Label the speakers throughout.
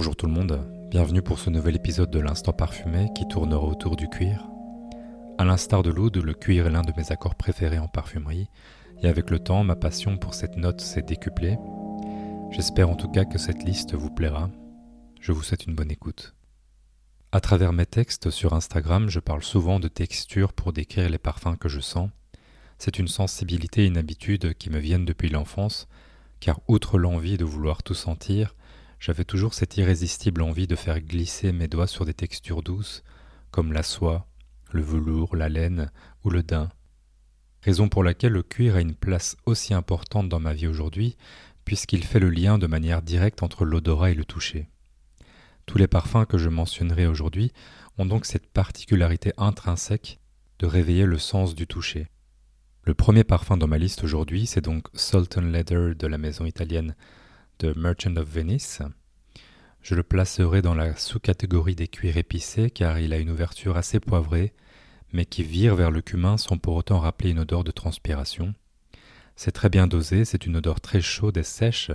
Speaker 1: Bonjour tout le monde, bienvenue pour ce nouvel épisode de l'Instant Parfumé qui tournera autour du cuir. À l'instar de l'oud, le cuir est l'un de mes accords préférés en parfumerie, et avec le temps, ma passion pour cette note s'est décuplée. J'espère en tout cas que cette liste vous plaira. Je vous souhaite une bonne écoute. À travers mes textes sur Instagram, je parle souvent de texture pour décrire les parfums que je sens. C'est une sensibilité et une habitude qui me viennent depuis l'enfance, car outre l'envie de vouloir tout sentir, j'avais toujours cette irrésistible envie de faire glisser mes doigts sur des textures douces, comme la soie, le velours, la laine ou le daim. Raison pour laquelle le cuir a une place aussi importante dans ma vie aujourd'hui, puisqu'il fait le lien de manière directe entre l'odorat et le toucher. Tous les parfums que je mentionnerai aujourd'hui ont donc cette particularité intrinsèque de réveiller le sens du toucher. Le premier parfum dans ma liste aujourd'hui, c'est donc Sultan Leather de la maison italienne Merchant of Venice. Je le placerai dans la sous-catégorie des cuirs épicés car il a une ouverture assez poivrée, mais qui vire vers le cumin sans pour autant rappeler une odeur de transpiration. C'est très bien dosé, c'est une odeur très chaude et sèche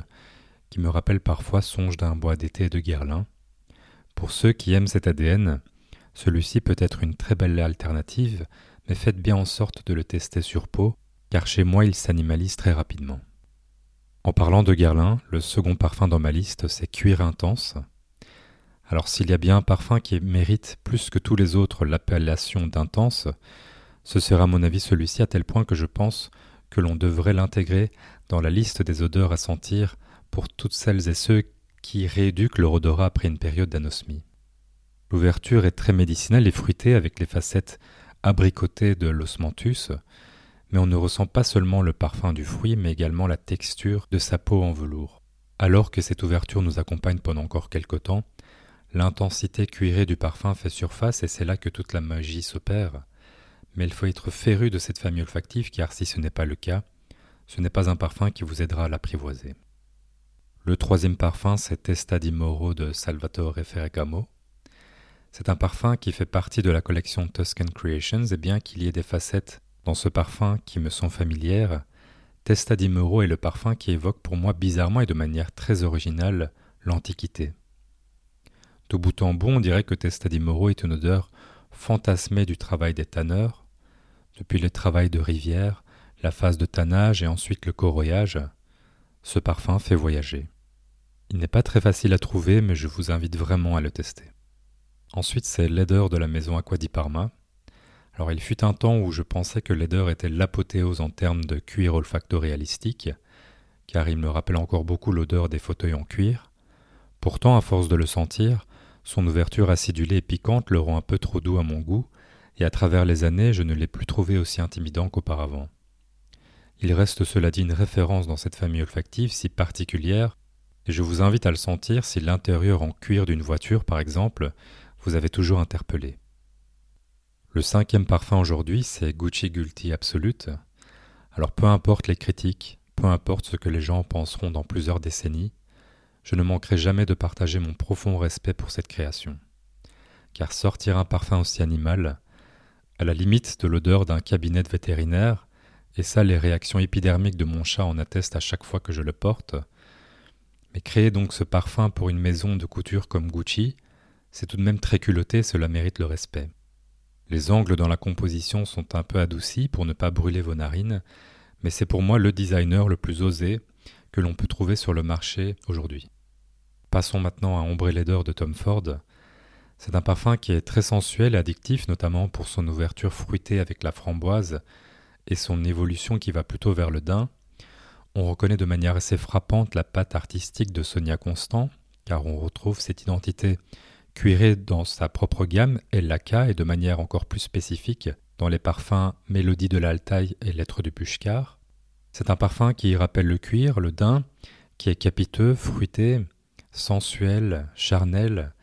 Speaker 1: qui me rappelle parfois songe d'un bois d'été de guerlin. Pour ceux qui aiment cet ADN, celui-ci peut être une très belle alternative, mais faites bien en sorte de le tester sur peau, car chez moi il s'animalise très rapidement. En parlant de Guerlain, le second parfum dans ma liste, c'est Cuir Intense. Alors s'il y a bien un parfum qui mérite plus que tous les autres l'appellation d'intense, ce sera à mon avis celui-ci à tel point que je pense que l'on devrait l'intégrer dans la liste des odeurs à sentir pour toutes celles et ceux qui rééduquent leur odorat après une période d'anosmie. L'ouverture est très médicinale et fruitée avec les facettes abricotées de l'osmanthus, mais on ne ressent pas seulement le parfum du fruit, mais également la texture de sa peau en velours. Alors que cette ouverture nous accompagne pendant encore quelque temps, l'intensité cuirée du parfum fait surface et c'est là que toute la magie s'opère. Mais il faut être féru de cette famille olfactive car si ce n'est pas le cas, ce n'est pas un parfum qui vous aidera à l'apprivoiser. Le troisième parfum, c'est Testa di Moro de Salvatore Ferragamo. C'est un parfum qui fait partie de la collection Tuscan Creations et bien qu'il y ait des facettes dans ce parfum qui me sont familières, Testa di Moro est le parfum qui évoque pour moi bizarrement et de manière très originale l'Antiquité. De bout en bout, on dirait que Testa di Moro est une odeur fantasmée du travail des tanneurs, depuis le travail de rivière, la phase de tannage et ensuite le corroyage. Ce parfum fait voyager. Il n'est pas très facile à trouver, mais je vous invite vraiment à le tester. Ensuite, c'est l'aideur de la maison Aqua di Parma, alors il fut un temps où je pensais que Leder était l'apothéose en termes de cuir olfacto-réalistique, car il me rappelle encore beaucoup l'odeur des fauteuils en cuir. Pourtant, à force de le sentir, son ouverture acidulée et piquante le rend un peu trop doux à mon goût, et à travers les années, je ne l'ai plus trouvé aussi intimidant qu'auparavant. Il reste cela dit une référence dans cette famille olfactive si particulière, et je vous invite à le sentir si l'intérieur en cuir d'une voiture, par exemple, vous avez toujours interpellé. Le cinquième parfum aujourd'hui, c'est Gucci Guilty Absolute. Alors peu importe les critiques, peu importe ce que les gens penseront dans plusieurs décennies, je ne manquerai jamais de partager mon profond respect pour cette création. Car sortir un parfum aussi animal, à la limite de l'odeur d'un cabinet vétérinaire, et ça les réactions épidermiques de mon chat en attestent à chaque fois que je le porte, mais créer donc ce parfum pour une maison de couture comme Gucci, c'est tout de même très culotté, cela mérite le respect. Les angles dans la composition sont un peu adoucis pour ne pas brûler vos narines, mais c'est pour moi le designer le plus osé que l'on peut trouver sur le marché aujourd'hui. Passons maintenant à Ombre Leather de Tom Ford. C'est un parfum qui est très sensuel et addictif, notamment pour son ouverture fruitée avec la framboise et son évolution qui va plutôt vers le daim. On reconnaît de manière assez frappante la patte artistique de Sonia Constant, car on retrouve cette identité cuiré dans sa propre gamme, El Laka, et de manière encore plus spécifique dans les parfums Mélodie de l'Altaï et Lettres du Pushkar. C'est un parfum qui rappelle le cuir, le daim, qui est capiteux, fruité, sensuel, charnel.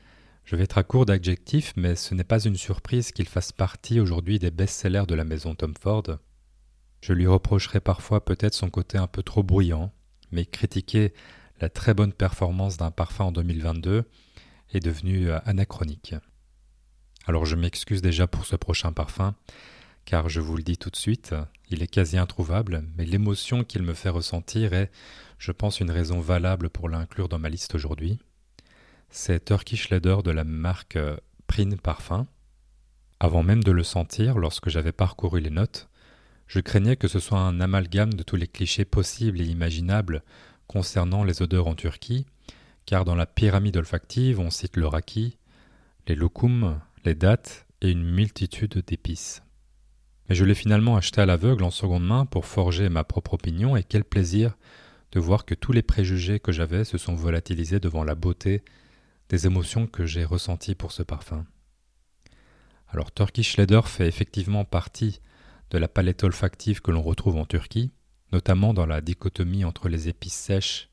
Speaker 1: Je vais être à court d'adjectifs, mais ce n'est pas une surprise qu'il fasse partie aujourd'hui des best-sellers de la maison Tom Ford. Je lui reprocherai parfois peut-être son côté un peu trop bruyant, mais critiquer la très bonne performance d'un parfum en 2022 est devenu euh, anachronique. Alors je m'excuse déjà pour ce prochain parfum, car je vous le dis tout de suite, il est quasi introuvable, mais l'émotion qu'il me fait ressentir est, je pense, une raison valable pour l'inclure dans ma liste aujourd'hui. C'est Turkish Leather de la marque euh, Prine Parfum. Avant même de le sentir, lorsque j'avais parcouru les notes, je craignais que ce soit un amalgame de tous les clichés possibles et imaginables concernant les odeurs en Turquie, car dans la pyramide olfactive on cite le raki, les lokum, les dattes et une multitude d'épices. Mais je l'ai finalement acheté à l'aveugle en seconde main pour forger ma propre opinion, et quel plaisir de voir que tous les préjugés que j'avais se sont volatilisés devant la beauté des émotions que j'ai ressenties pour ce parfum. Alors Turkish Leather fait effectivement partie de la palette olfactive que l'on retrouve en Turquie, notamment dans la dichotomie entre les épices sèches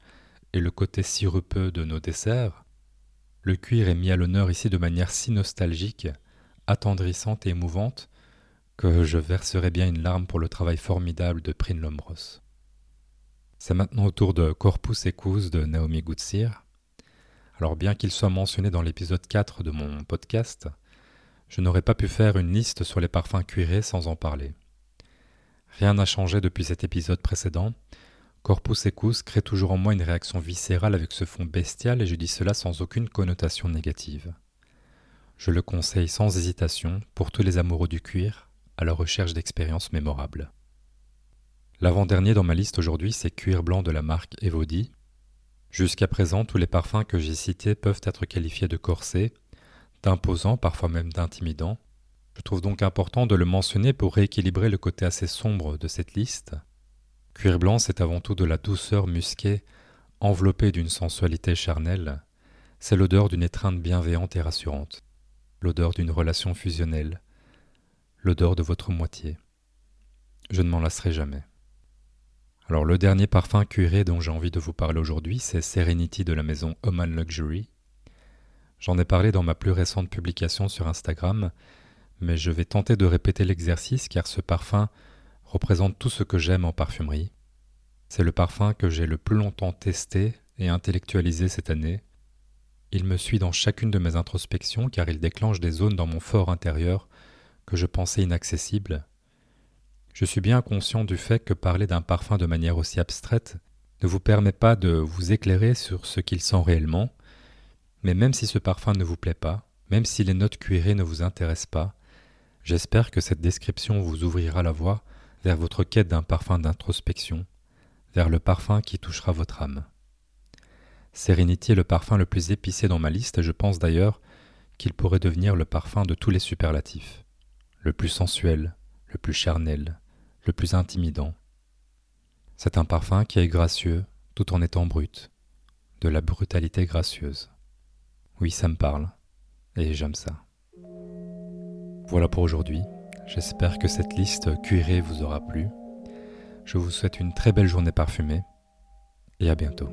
Speaker 1: et le côté sirupeux de nos desserts. Le cuir est mis à l'honneur ici de manière si nostalgique, attendrissante et émouvante que je verserai bien une larme pour le travail formidable de Prin Lombros. C'est maintenant au tour de Corpus Ecus de Naomi Gutsir. Alors bien qu'il soit mentionné dans l'épisode 4 de mon podcast, je n'aurais pas pu faire une liste sur les parfums cuirés sans en parler. Rien n'a changé depuis cet épisode précédent. Corpus Ecus crée toujours en moi une réaction viscérale avec ce fond bestial et je dis cela sans aucune connotation négative. Je le conseille sans hésitation pour tous les amoureux du cuir, à la recherche d'expériences mémorables. L'avant-dernier dans ma liste aujourd'hui, c'est Cuir blanc de la marque Evody. Jusqu'à présent, tous les parfums que j'ai cités peuvent être qualifiés de corsets, d'imposants, parfois même d'intimidants. Je trouve donc important de le mentionner pour rééquilibrer le côté assez sombre de cette liste. Cuir blanc, c'est avant tout de la douceur musquée, enveloppée d'une sensualité charnelle. C'est l'odeur d'une étreinte bienveillante et rassurante, l'odeur d'une relation fusionnelle, l'odeur de votre moitié. Je ne m'en lasserai jamais. Alors le dernier parfum cuiré dont j'ai envie de vous parler aujourd'hui, c'est Serenity de la maison Oman Luxury. J'en ai parlé dans ma plus récente publication sur Instagram, mais je vais tenter de répéter l'exercice car ce parfum représente tout ce que j'aime en parfumerie. C'est le parfum que j'ai le plus longtemps testé et intellectualisé cette année. Il me suit dans chacune de mes introspections car il déclenche des zones dans mon fort intérieur que je pensais inaccessibles je suis bien conscient du fait que parler d'un parfum de manière aussi abstraite ne vous permet pas de vous éclairer sur ce qu'il sent réellement, mais même si ce parfum ne vous plaît pas, même si les notes cuirées ne vous intéressent pas, j'espère que cette description vous ouvrira la voie vers votre quête d'un parfum d'introspection, vers le parfum qui touchera votre âme. Serenity est le parfum le plus épicé dans ma liste et je pense d'ailleurs qu'il pourrait devenir le parfum de tous les superlatifs, le plus sensuel, le plus charnel, le plus intimidant. C'est un parfum qui est gracieux tout en étant brut, de la brutalité gracieuse. Oui, ça me parle, et j'aime ça. Voilà pour aujourd'hui. J'espère que cette liste cuirée vous aura plu. Je vous souhaite une très belle journée parfumée, et à bientôt.